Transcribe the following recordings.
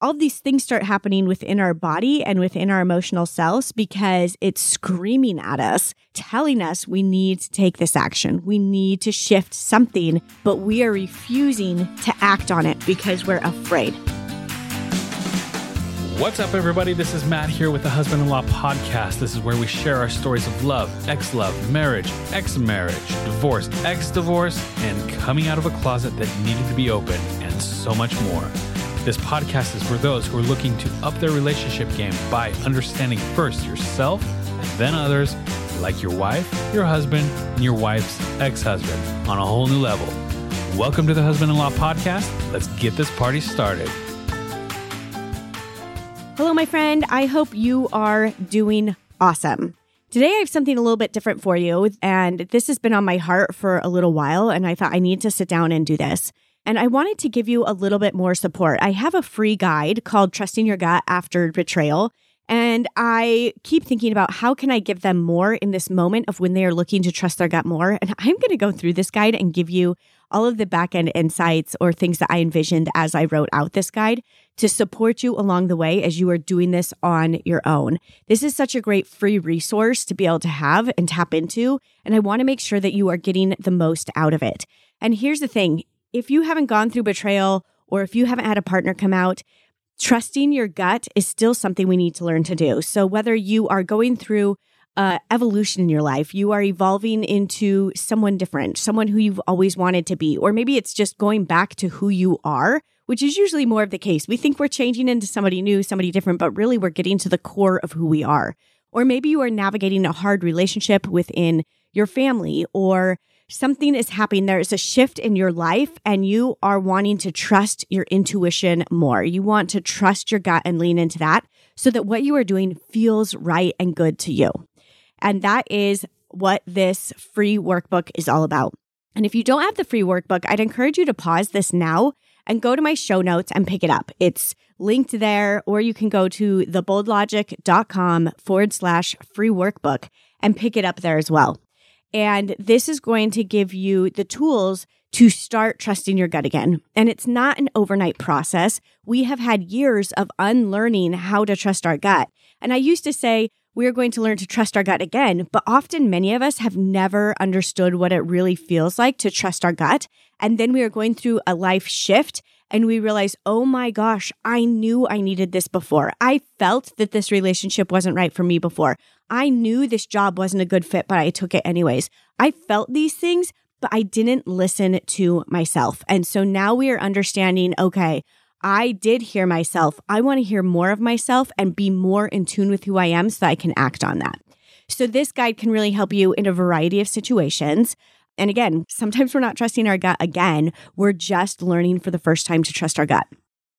all these things start happening within our body and within our emotional selves because it's screaming at us, telling us we need to take this action. We need to shift something, but we are refusing to act on it because we're afraid. What's up, everybody? This is Matt here with the Husband in Law Podcast. This is where we share our stories of love, ex love, marriage, ex marriage, divorce, ex divorce, and coming out of a closet that needed to be opened, and so much more. This podcast is for those who are looking to up their relationship game by understanding first yourself and then others, like your wife, your husband, and your wife's ex husband, on a whole new level. Welcome to the Husband in Law Podcast. Let's get this party started. Hello, my friend. I hope you are doing awesome. Today, I have something a little bit different for you, and this has been on my heart for a little while, and I thought I need to sit down and do this. And I wanted to give you a little bit more support. I have a free guide called Trusting Your Gut After Betrayal. And I keep thinking about how can I give them more in this moment of when they are looking to trust their gut more. And I'm going to go through this guide and give you all of the back end insights or things that I envisioned as I wrote out this guide to support you along the way as you are doing this on your own. This is such a great free resource to be able to have and tap into. And I want to make sure that you are getting the most out of it. And here's the thing if you haven't gone through betrayal or if you haven't had a partner come out, trusting your gut is still something we need to learn to do. So whether you are going through uh, evolution in your life, you are evolving into someone different, someone who you've always wanted to be, or maybe it's just going back to who you are, which is usually more of the case. We think we're changing into somebody new, somebody different, but really we're getting to the core of who we are. Or maybe you are navigating a hard relationship within your family or something is happening. There is a shift in your life, and you are wanting to trust your intuition more. You want to trust your gut and lean into that so that what you are doing feels right and good to you. And that is what this free workbook is all about. And if you don't have the free workbook, I'd encourage you to pause this now and go to my show notes and pick it up. It's linked there, or you can go to theboldlogic.com forward slash free workbook and pick it up there as well. And this is going to give you the tools to start trusting your gut again. And it's not an overnight process. We have had years of unlearning how to trust our gut. And I used to say, we're going to learn to trust our gut again. But often, many of us have never understood what it really feels like to trust our gut. And then we are going through a life shift and we realize, oh my gosh, I knew I needed this before. I felt that this relationship wasn't right for me before. I knew this job wasn't a good fit, but I took it anyways. I felt these things, but I didn't listen to myself. And so now we are understanding okay, I did hear myself. I want to hear more of myself and be more in tune with who I am so I can act on that. So, this guide can really help you in a variety of situations. And again, sometimes we're not trusting our gut again. We're just learning for the first time to trust our gut.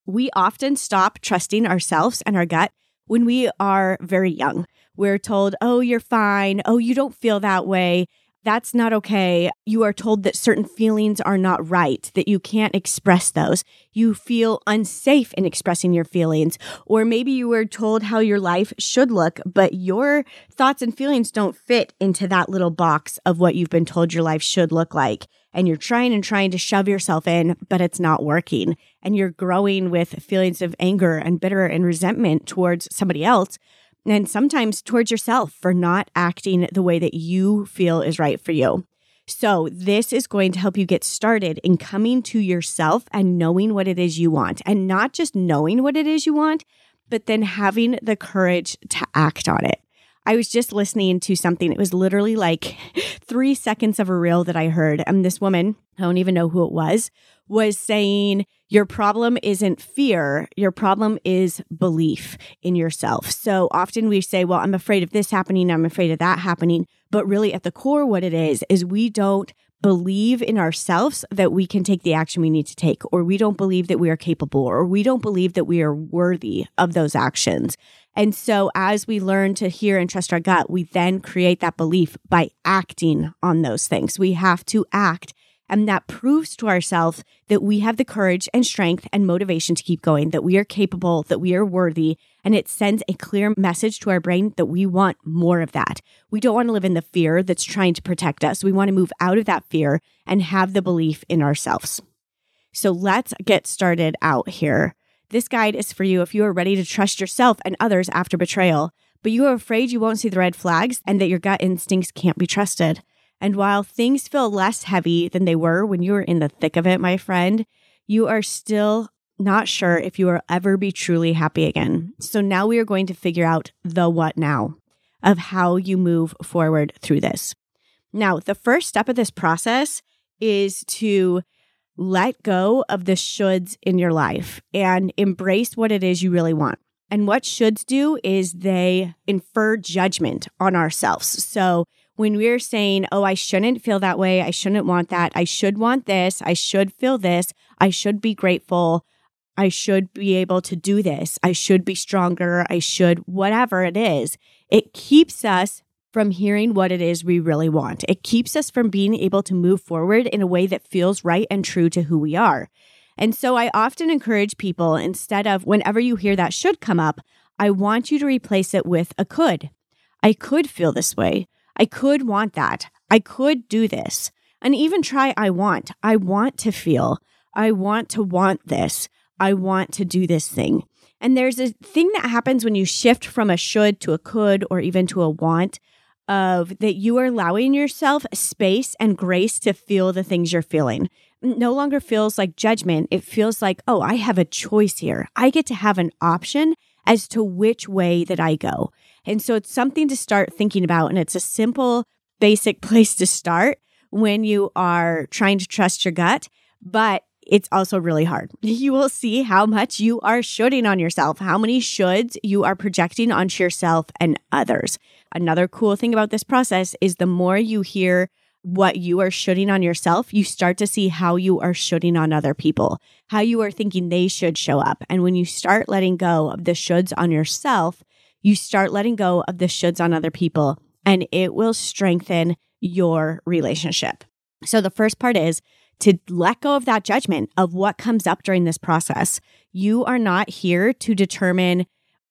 We often stop trusting ourselves and our gut when we are very young. We're told, oh, you're fine. Oh, you don't feel that way. That's not okay. You are told that certain feelings are not right, that you can't express those. You feel unsafe in expressing your feelings. Or maybe you were told how your life should look, but your thoughts and feelings don't fit into that little box of what you've been told your life should look like. And you're trying and trying to shove yourself in, but it's not working. And you're growing with feelings of anger and bitter and resentment towards somebody else and sometimes towards yourself for not acting the way that you feel is right for you. So, this is going to help you get started in coming to yourself and knowing what it is you want, and not just knowing what it is you want, but then having the courage to act on it. I was just listening to something. It was literally like three seconds of a reel that I heard. And this woman, I don't even know who it was, was saying, Your problem isn't fear. Your problem is belief in yourself. So often we say, Well, I'm afraid of this happening. I'm afraid of that happening. But really, at the core, what it is, is we don't believe in ourselves that we can take the action we need to take, or we don't believe that we are capable, or we don't believe that we are worthy of those actions. And so, as we learn to hear and trust our gut, we then create that belief by acting on those things. We have to act and that proves to ourselves that we have the courage and strength and motivation to keep going, that we are capable, that we are worthy. And it sends a clear message to our brain that we want more of that. We don't want to live in the fear that's trying to protect us. We want to move out of that fear and have the belief in ourselves. So let's get started out here. This guide is for you if you are ready to trust yourself and others after betrayal, but you are afraid you won't see the red flags and that your gut instincts can't be trusted. And while things feel less heavy than they were when you were in the thick of it, my friend, you are still not sure if you will ever be truly happy again. So now we are going to figure out the what now of how you move forward through this. Now, the first step of this process is to let go of the shoulds in your life and embrace what it is you really want. And what shoulds do is they infer judgment on ourselves. So when we're saying, oh, I shouldn't feel that way, I shouldn't want that, I should want this, I should feel this, I should be grateful, I should be able to do this, I should be stronger, I should, whatever it is, it keeps us from hearing what it is we really want. It keeps us from being able to move forward in a way that feels right and true to who we are. And so I often encourage people instead of whenever you hear that should come up, I want you to replace it with a could. I could feel this way. I could want that. I could do this. And even try I want. I want to feel. I want to want this. I want to do this thing. And there's a thing that happens when you shift from a should to a could or even to a want of that you are allowing yourself space and grace to feel the things you're feeling. No longer feels like judgment. It feels like, oh, I have a choice here. I get to have an option as to which way that I go. And so it's something to start thinking about. And it's a simple, basic place to start when you are trying to trust your gut. But it's also really hard. You will see how much you are shoulding on yourself, how many shoulds you are projecting onto yourself and others. Another cool thing about this process is the more you hear what you are shoulding on yourself, you start to see how you are shoulding on other people, how you are thinking they should show up. And when you start letting go of the shoulds on yourself, you start letting go of the shoulds on other people, and it will strengthen your relationship. So the first part is to let go of that judgment of what comes up during this process. You are not here to determine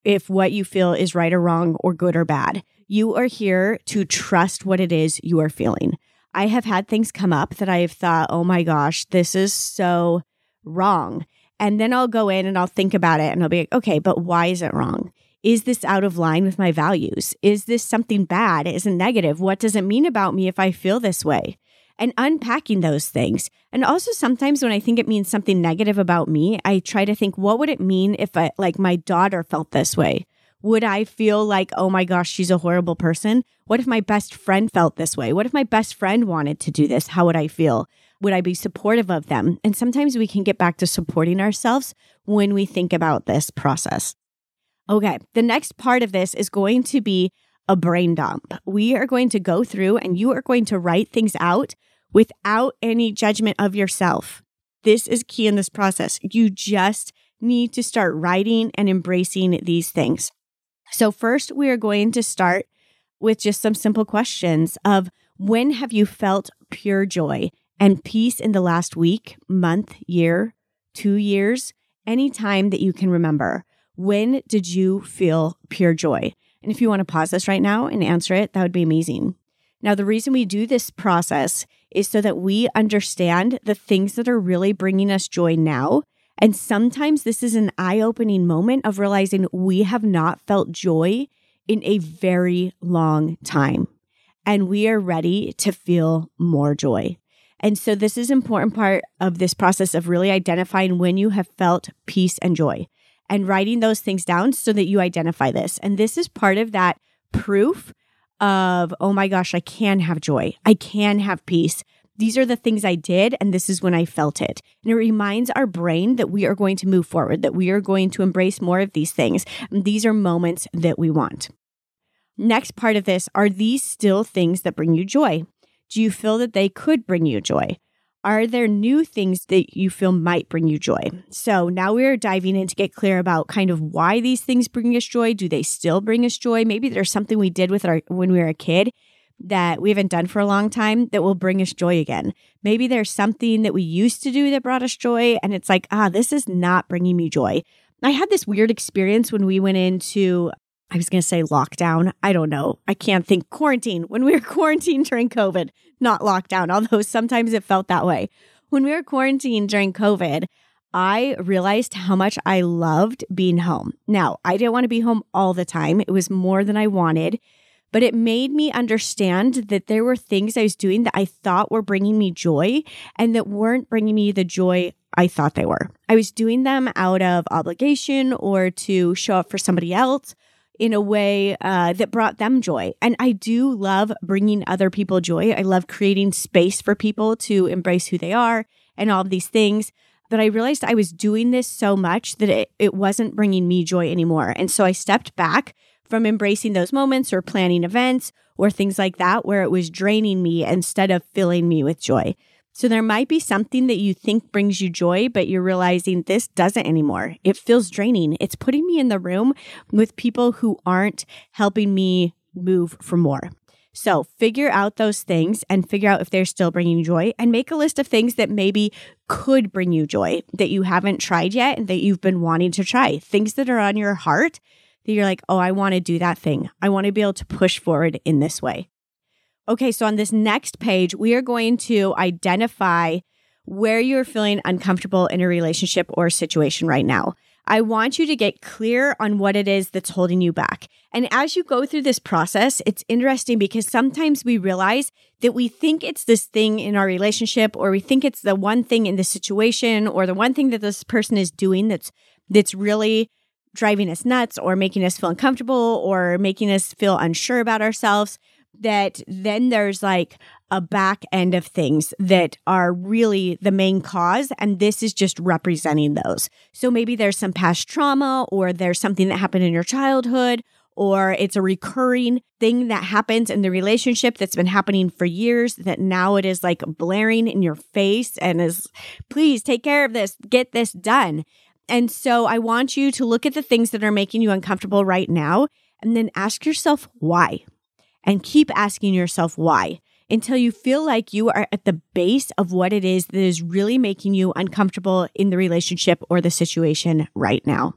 if what you feel is right or wrong or good or bad. You are here to trust what it is you are feeling. I have had things come up that I have thought, oh my gosh, this is so wrong. And then I'll go in and I'll think about it and I'll be like, okay, but why is it wrong? Is this out of line with my values? Is this something bad? Is it negative? What does it mean about me if I feel this way? And unpacking those things. And also sometimes when I think it means something negative about me, I try to think, what would it mean if I, like my daughter felt this way? Would I feel like, oh my gosh, she's a horrible person? What if my best friend felt this way? What if my best friend wanted to do this? How would I feel? Would I be supportive of them? And sometimes we can get back to supporting ourselves when we think about this process. Okay, the next part of this is going to be a brain dump. We are going to go through and you are going to write things out without any judgment of yourself. This is key in this process. You just need to start writing and embracing these things. So, first, we are going to start with just some simple questions of when have you felt pure joy and peace in the last week, month, year, two years, any time that you can remember? When did you feel pure joy? And if you want to pause this right now and answer it, that would be amazing. Now, the reason we do this process is so that we understand the things that are really bringing us joy now. And sometimes this is an eye opening moment of realizing we have not felt joy in a very long time. And we are ready to feel more joy. And so, this is important part of this process of really identifying when you have felt peace and joy and writing those things down so that you identify this. And this is part of that proof of, oh my gosh, I can have joy. I can have peace. These are the things I did, and this is when I felt it. And it reminds our brain that we are going to move forward, that we are going to embrace more of these things. And these are moments that we want. Next part of this are these still things that bring you joy? Do you feel that they could bring you joy? Are there new things that you feel might bring you joy? So now we're diving in to get clear about kind of why these things bring us joy. Do they still bring us joy? Maybe there's something we did with our when we were a kid that we haven't done for a long time that will bring us joy again. Maybe there's something that we used to do that brought us joy and it's like, ah, this is not bringing me joy. I had this weird experience when we went into I was going to say lockdown. I don't know. I can't think quarantine. When we were quarantined during COVID, not lockdown, although sometimes it felt that way. When we were quarantined during COVID, I realized how much I loved being home. Now, I didn't want to be home all the time. It was more than I wanted, but it made me understand that there were things I was doing that I thought were bringing me joy and that weren't bringing me the joy I thought they were. I was doing them out of obligation or to show up for somebody else in a way uh, that brought them joy. And I do love bringing other people joy. I love creating space for people to embrace who they are and all of these things. But I realized I was doing this so much that it, it wasn't bringing me joy anymore. And so I stepped back from embracing those moments or planning events or things like that where it was draining me instead of filling me with joy. So there might be something that you think brings you joy, but you're realizing this doesn't anymore. It feels draining. It's putting me in the room with people who aren't helping me move for more. So figure out those things and figure out if they're still bringing joy and make a list of things that maybe could bring you joy that you haven't tried yet and that you've been wanting to try. Things that are on your heart that you're like, oh, I want to do that thing. I want to be able to push forward in this way. Okay, so on this next page, we are going to identify where you're feeling uncomfortable in a relationship or situation right now. I want you to get clear on what it is that's holding you back. And as you go through this process, it's interesting because sometimes we realize that we think it's this thing in our relationship or we think it's the one thing in the situation or the one thing that this person is doing that's that's really driving us nuts or making us feel uncomfortable or making us feel unsure about ourselves that then there's like a back end of things that are really the main cause. And this is just representing those. So maybe there's some past trauma or there's something that happened in your childhood or it's a recurring thing that happens in the relationship that's been happening for years that now it is like blaring in your face and is, please take care of this, get this done. And so I want you to look at the things that are making you uncomfortable right now and then ask yourself why and keep asking yourself why until you feel like you are at the base of what it is that is really making you uncomfortable in the relationship or the situation right now.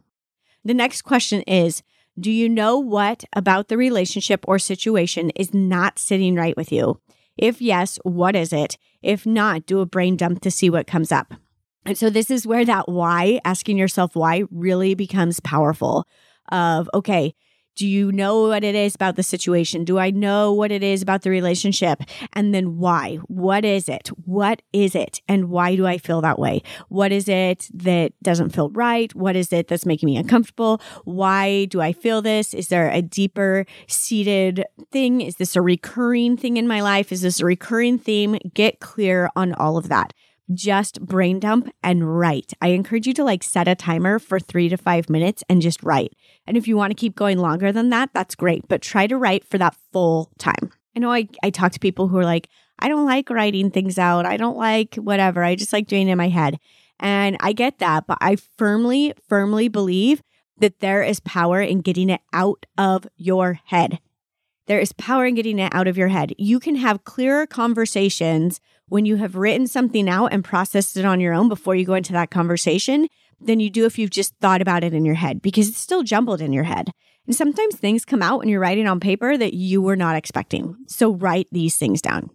The next question is Do you know what about the relationship or situation is not sitting right with you? If yes, what is it? If not, do a brain dump to see what comes up. And so this is where that why, asking yourself why, really becomes powerful. Of, okay, do you know what it is about the situation? Do I know what it is about the relationship? And then why? What is it? What is it? And why do I feel that way? What is it that doesn't feel right? What is it that's making me uncomfortable? Why do I feel this? Is there a deeper seated thing? Is this a recurring thing in my life? Is this a recurring theme? Get clear on all of that just brain dump and write. I encourage you to like set a timer for three to five minutes and just write. And if you want to keep going longer than that, that's great, but try to write for that full time. I know I, I talk to people who are like, I don't like writing things out. I don't like whatever. I just like doing it in my head. And I get that, but I firmly, firmly believe that there is power in getting it out of your head. There is power in getting it out of your head. You can have clearer conversations when you have written something out and processed it on your own before you go into that conversation than you do if you've just thought about it in your head because it's still jumbled in your head. And sometimes things come out when you're writing on paper that you were not expecting. So write these things down.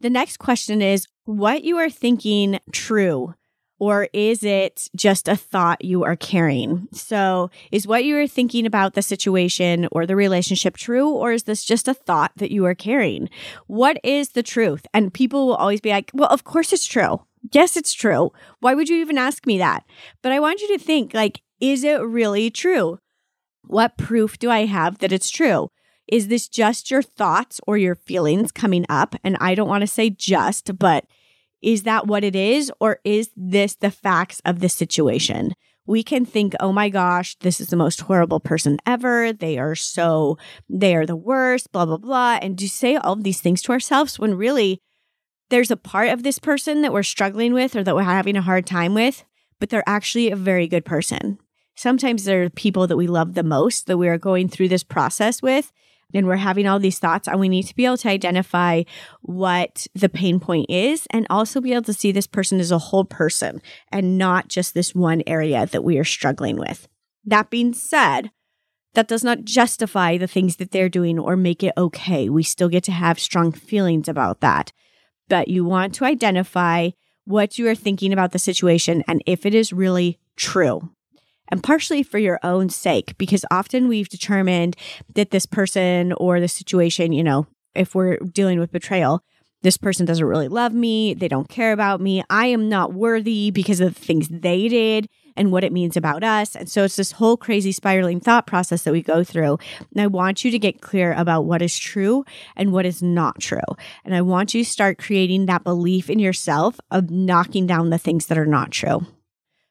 The next question is what you are thinking true or is it just a thought you are carrying? So, is what you are thinking about the situation or the relationship true, or is this just a thought that you are carrying? What is the truth? And people will always be like, well, of course it's true. Yes, it's true. Why would you even ask me that? But I want you to think like, is it really true? What proof do I have that it's true? Is this just your thoughts or your feelings coming up? And I don't want to say just, but is that what it is? Or is this the facts of the situation? We can think, oh my gosh, this is the most horrible person ever. They are so, they are the worst, blah, blah, blah. And to say all of these things to ourselves when really there's a part of this person that we're struggling with or that we're having a hard time with, but they're actually a very good person. Sometimes there are people that we love the most that we are going through this process with and we're having all these thoughts and we need to be able to identify what the pain point is and also be able to see this person as a whole person and not just this one area that we are struggling with. That being said, that does not justify the things that they're doing or make it okay. We still get to have strong feelings about that. But you want to identify what you are thinking about the situation and if it is really true. And partially for your own sake, because often we've determined that this person or the situation, you know, if we're dealing with betrayal, this person doesn't really love me. They don't care about me. I am not worthy because of the things they did and what it means about us. And so it's this whole crazy spiraling thought process that we go through. And I want you to get clear about what is true and what is not true. And I want you to start creating that belief in yourself of knocking down the things that are not true.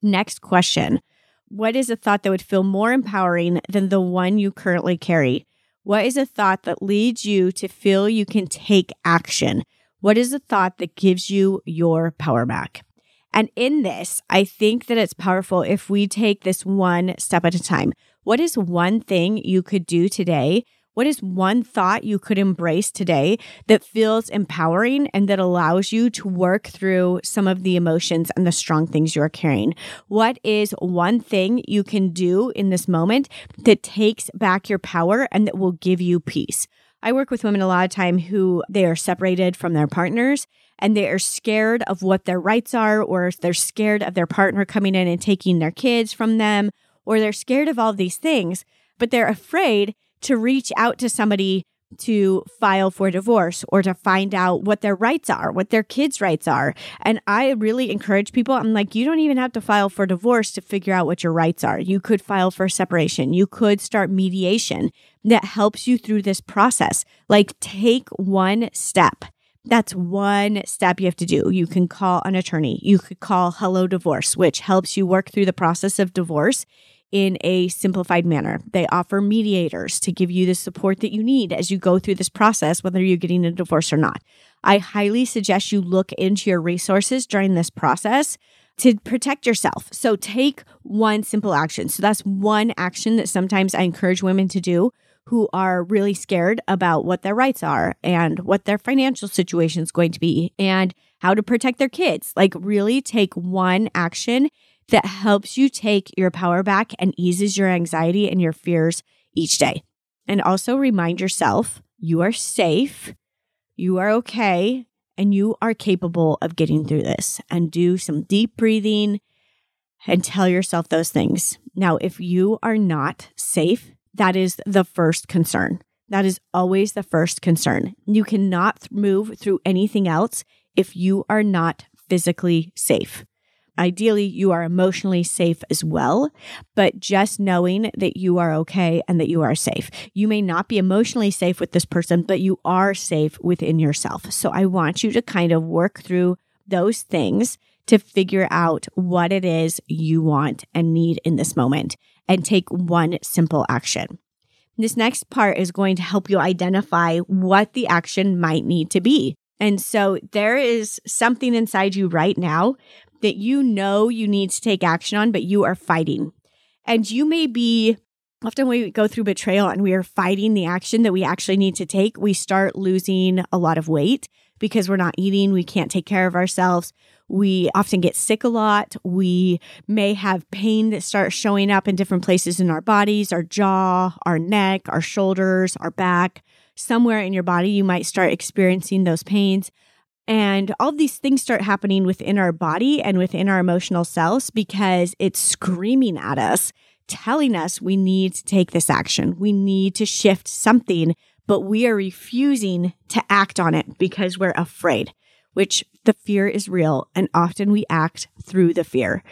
Next question What is a thought that would feel more empowering than the one you currently carry? What is a thought that leads you to feel you can take action? What is a thought that gives you your power back? And in this, I think that it's powerful if we take this one step at a time. What is one thing you could do today? What is one thought you could embrace today that feels empowering and that allows you to work through some of the emotions and the strong things you're carrying? What is one thing you can do in this moment that takes back your power and that will give you peace? I work with women a lot of time who they are separated from their partners and they are scared of what their rights are, or they're scared of their partner coming in and taking their kids from them, or they're scared of all these things, but they're afraid to reach out to somebody to file for divorce or to find out what their rights are, what their kids' rights are. And I really encourage people, I'm like, you don't even have to file for divorce to figure out what your rights are. You could file for separation, you could start mediation that helps you through this process. Like, take one step. That's one step you have to do. You can call an attorney. You could call Hello Divorce, which helps you work through the process of divorce in a simplified manner. They offer mediators to give you the support that you need as you go through this process, whether you're getting a divorce or not. I highly suggest you look into your resources during this process to protect yourself. So take one simple action. So that's one action that sometimes I encourage women to do who are really scared about what their rights are and what their financial situation is going to be and how to protect their kids. Like, really take one action that helps you take your power back and eases your anxiety and your fears each day. And also remind yourself you are safe, you are okay, and you are capable of getting through this. And do some deep breathing and tell yourself those things. Now, if you are not safe, that is the first concern. That is always the first concern. You cannot move through anything else if you are not physically safe. Ideally, you are emotionally safe as well, but just knowing that you are okay and that you are safe. You may not be emotionally safe with this person, but you are safe within yourself. So I want you to kind of work through those things to figure out what it is you want and need in this moment and take one simple action. This next part is going to help you identify what the action might need to be. And so there is something inside you right now that you know you need to take action on, but you are fighting. And you may be often we go through betrayal and we are fighting the action that we actually need to take, we start losing a lot of weight because we're not eating, we can't take care of ourselves. We often get sick a lot. We may have pain that starts showing up in different places in our bodies, our jaw, our neck, our shoulders, our back. Somewhere in your body, you might start experiencing those pains. And all these things start happening within our body and within our emotional selves because it's screaming at us, telling us we need to take this action. We need to shift something, but we are refusing to act on it because we're afraid which the fear is real and often we act through the fear.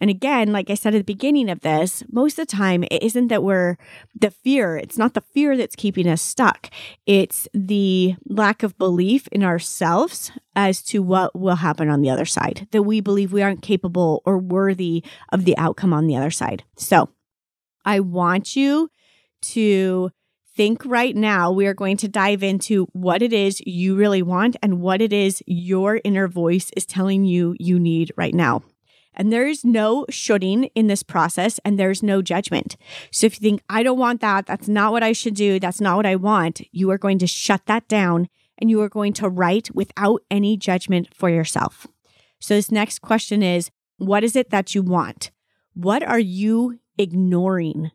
And again, like I said at the beginning of this, most of the time it isn't that we're the fear, it's not the fear that's keeping us stuck. It's the lack of belief in ourselves as to what will happen on the other side, that we believe we aren't capable or worthy of the outcome on the other side. So I want you to think right now we are going to dive into what it is you really want and what it is your inner voice is telling you you need right now. And there's no shooting in this process and there's no judgment. So if you think, I don't want that, that's not what I should do, that's not what I want, you are going to shut that down and you are going to write without any judgment for yourself. So this next question is, what is it that you want? What are you ignoring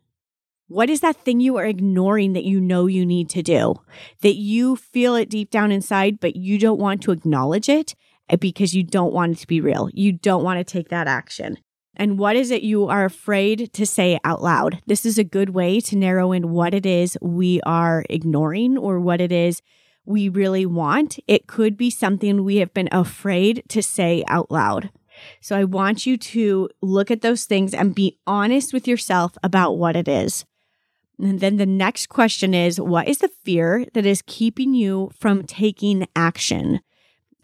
what is that thing you are ignoring that you know you need to do? That you feel it deep down inside, but you don't want to acknowledge it eh, because you don't want it to be real. You don't want to take that action. And what is it you are afraid to say out loud? This is a good way to narrow in what it is we are ignoring or what it is we really want. It could be something we have been afraid to say out loud. So I want you to look at those things and be honest with yourself about what it is. And then the next question is what is the fear that is keeping you from taking action?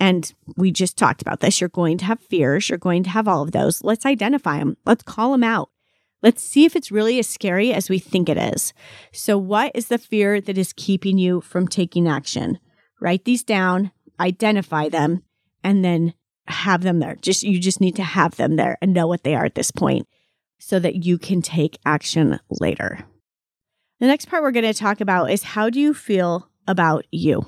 And we just talked about this. You're going to have fears. You're going to have all of those. Let's identify them. Let's call them out. Let's see if it's really as scary as we think it is. So, what is the fear that is keeping you from taking action? Write these down, identify them, and then have them there. Just you just need to have them there and know what they are at this point so that you can take action later. The next part we're going to talk about is how do you feel about you?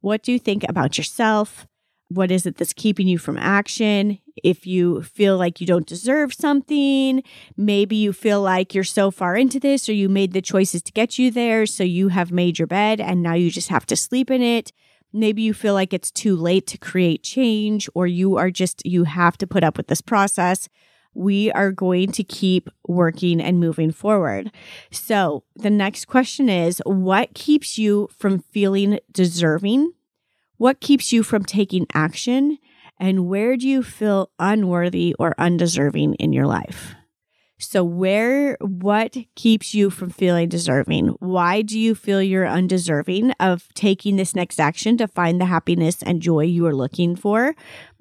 What do you think about yourself? What is it that's keeping you from action? If you feel like you don't deserve something, maybe you feel like you're so far into this or you made the choices to get you there. So you have made your bed and now you just have to sleep in it. Maybe you feel like it's too late to create change or you are just, you have to put up with this process we are going to keep working and moving forward. So, the next question is what keeps you from feeling deserving? What keeps you from taking action? And where do you feel unworthy or undeserving in your life? So, where, what keeps you from feeling deserving? Why do you feel you're undeserving of taking this next action to find the happiness and joy you are looking for?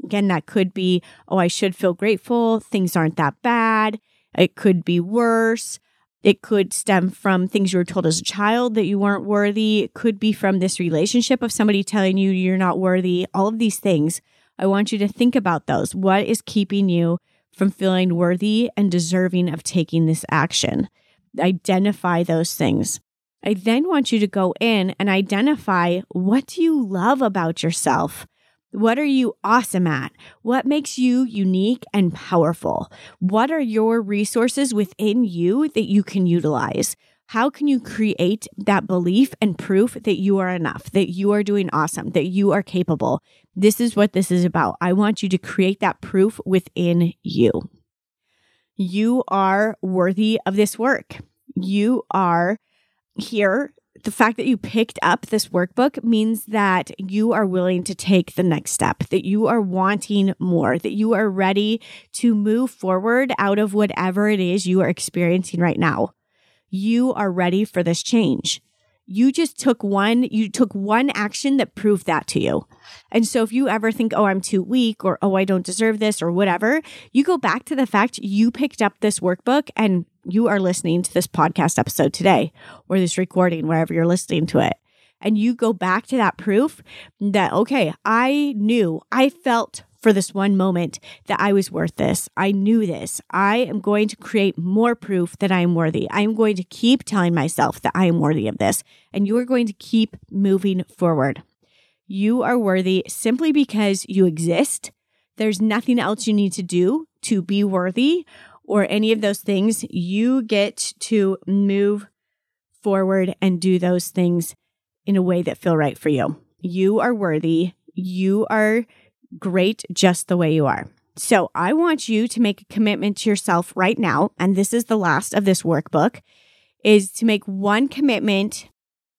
Again, that could be, oh, I should feel grateful. Things aren't that bad. It could be worse. It could stem from things you were told as a child that you weren't worthy. It could be from this relationship of somebody telling you you're not worthy. All of these things. I want you to think about those. What is keeping you from feeling worthy and deserving of taking this action. Identify those things. I then want you to go in and identify what do you love about yourself? What are you awesome at? What makes you unique and powerful? What are your resources within you that you can utilize? How can you create that belief and proof that you are enough, that you are doing awesome, that you are capable? This is what this is about. I want you to create that proof within you. You are worthy of this work. You are here. The fact that you picked up this workbook means that you are willing to take the next step, that you are wanting more, that you are ready to move forward out of whatever it is you are experiencing right now you are ready for this change. You just took one, you took one action that proved that to you. And so if you ever think, oh, I'm too weak or oh, I don't deserve this or whatever, you go back to the fact you picked up this workbook and you are listening to this podcast episode today or this recording, wherever you're listening to it. And you go back to that proof that, okay, I knew, I felt for this one moment that I was worth this. I knew this. I am going to create more proof that I am worthy. I am going to keep telling myself that I am worthy of this. And you are going to keep moving forward. You are worthy simply because you exist. There's nothing else you need to do to be worthy or any of those things. You get to move forward and do those things in a way that feel right for you. You are worthy. You are great just the way you are. So I want you to make a commitment to yourself right now. And this is the last of this workbook is to make one commitment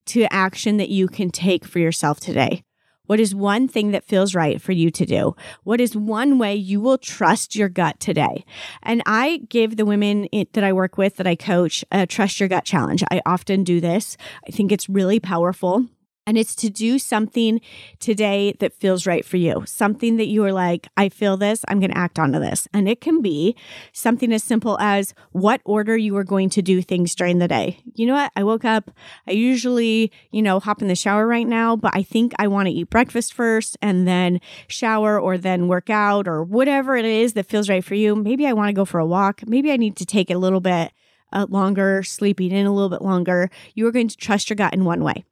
to action that you can take for yourself today. What is one thing that feels right for you to do? What is one way you will trust your gut today? And I give the women that I work with, that I coach, a trust your gut challenge. I often do this. I think it's really powerful. And it's to do something today that feels right for you. Something that you are like, I feel this, I'm going to act onto this. And it can be something as simple as what order you are going to do things during the day. You know what? I woke up, I usually, you know, hop in the shower right now, but I think I want to eat breakfast first and then shower or then work out or whatever it is that feels right for you. Maybe I want to go for a walk. Maybe I need to take a little bit uh, longer, sleeping in a little bit longer. You are going to trust your gut in one way.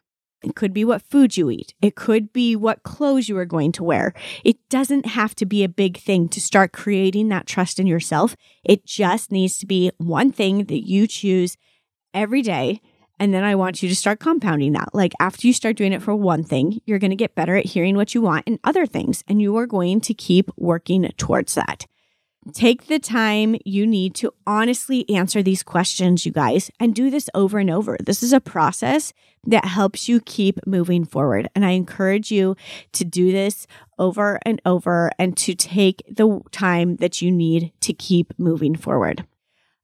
It could be what food you eat. It could be what clothes you are going to wear. It doesn't have to be a big thing to start creating that trust in yourself. It just needs to be one thing that you choose every day And then I want you to start compounding that. Like after you start doing it for one thing, you're going to get better at hearing what you want in other things, and you are going to keep working towards that. Take the time you need to honestly answer these questions, you guys, and do this over and over. This is a process that helps you keep moving forward. And I encourage you to do this over and over and to take the time that you need to keep moving forward.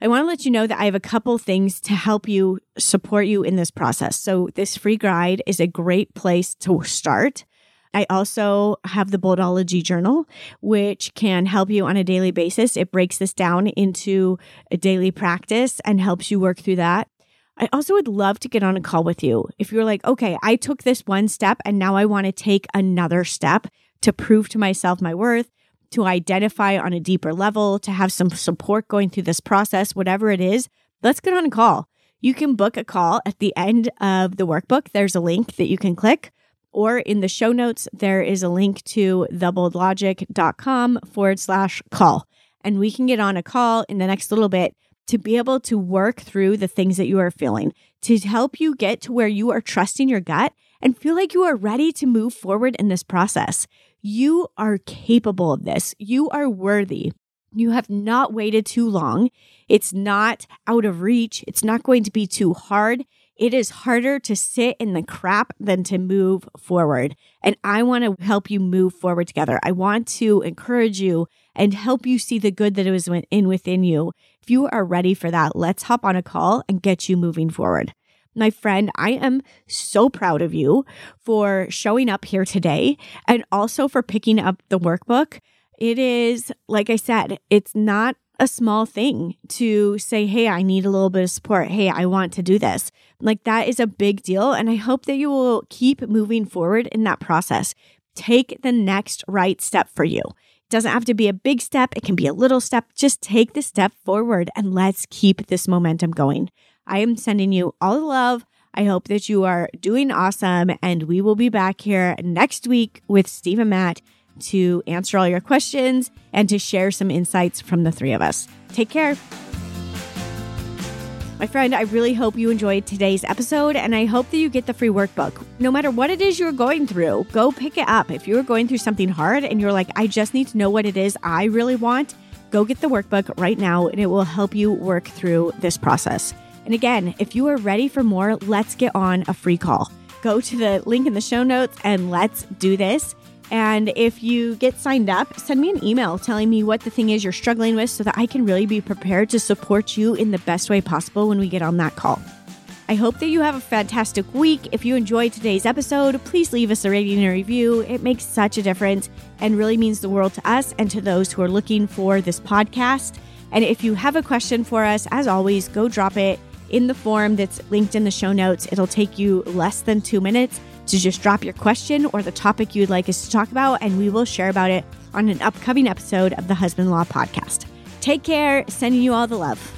I want to let you know that I have a couple things to help you support you in this process. So, this free guide is a great place to start. I also have the Boldology Journal, which can help you on a daily basis. It breaks this down into a daily practice and helps you work through that. I also would love to get on a call with you. If you're like, okay, I took this one step and now I want to take another step to prove to myself my worth, to identify on a deeper level, to have some support going through this process, whatever it is, let's get on a call. You can book a call at the end of the workbook. There's a link that you can click or in the show notes, there is a link to theboldlogic.com forward slash call. And we can get on a call in the next little bit to be able to work through the things that you are feeling, to help you get to where you are trusting your gut and feel like you are ready to move forward in this process. You are capable of this. You are worthy. You have not waited too long. It's not out of reach. It's not going to be too hard it is harder to sit in the crap than to move forward. And I want to help you move forward together. I want to encourage you and help you see the good that is in within you. If you are ready for that, let's hop on a call and get you moving forward. My friend, I am so proud of you for showing up here today and also for picking up the workbook. It is, like I said, it's not a small thing to say, Hey, I need a little bit of support. Hey, I want to do this. Like that is a big deal. And I hope that you will keep moving forward in that process. Take the next right step for you. It doesn't have to be a big step, it can be a little step. Just take the step forward and let's keep this momentum going. I am sending you all the love. I hope that you are doing awesome. And we will be back here next week with Steve and Matt to answer all your questions and to share some insights from the three of us. Take care. My friend, I really hope you enjoyed today's episode and I hope that you get the free workbook. No matter what it is you're going through, go pick it up. If you're going through something hard and you're like, I just need to know what it is I really want, go get the workbook right now and it will help you work through this process. And again, if you are ready for more, let's get on a free call. Go to the link in the show notes and let's do this. And if you get signed up, send me an email telling me what the thing is you're struggling with so that I can really be prepared to support you in the best way possible when we get on that call. I hope that you have a fantastic week. If you enjoyed today's episode, please leave us a rating and a review. It makes such a difference and really means the world to us and to those who are looking for this podcast. And if you have a question for us, as always, go drop it in the form that's linked in the show notes. It'll take you less than two minutes to just drop your question or the topic you'd like us to talk about, and we will share about it on an upcoming episode of the Husband Law Podcast. Take care, sending you all the love.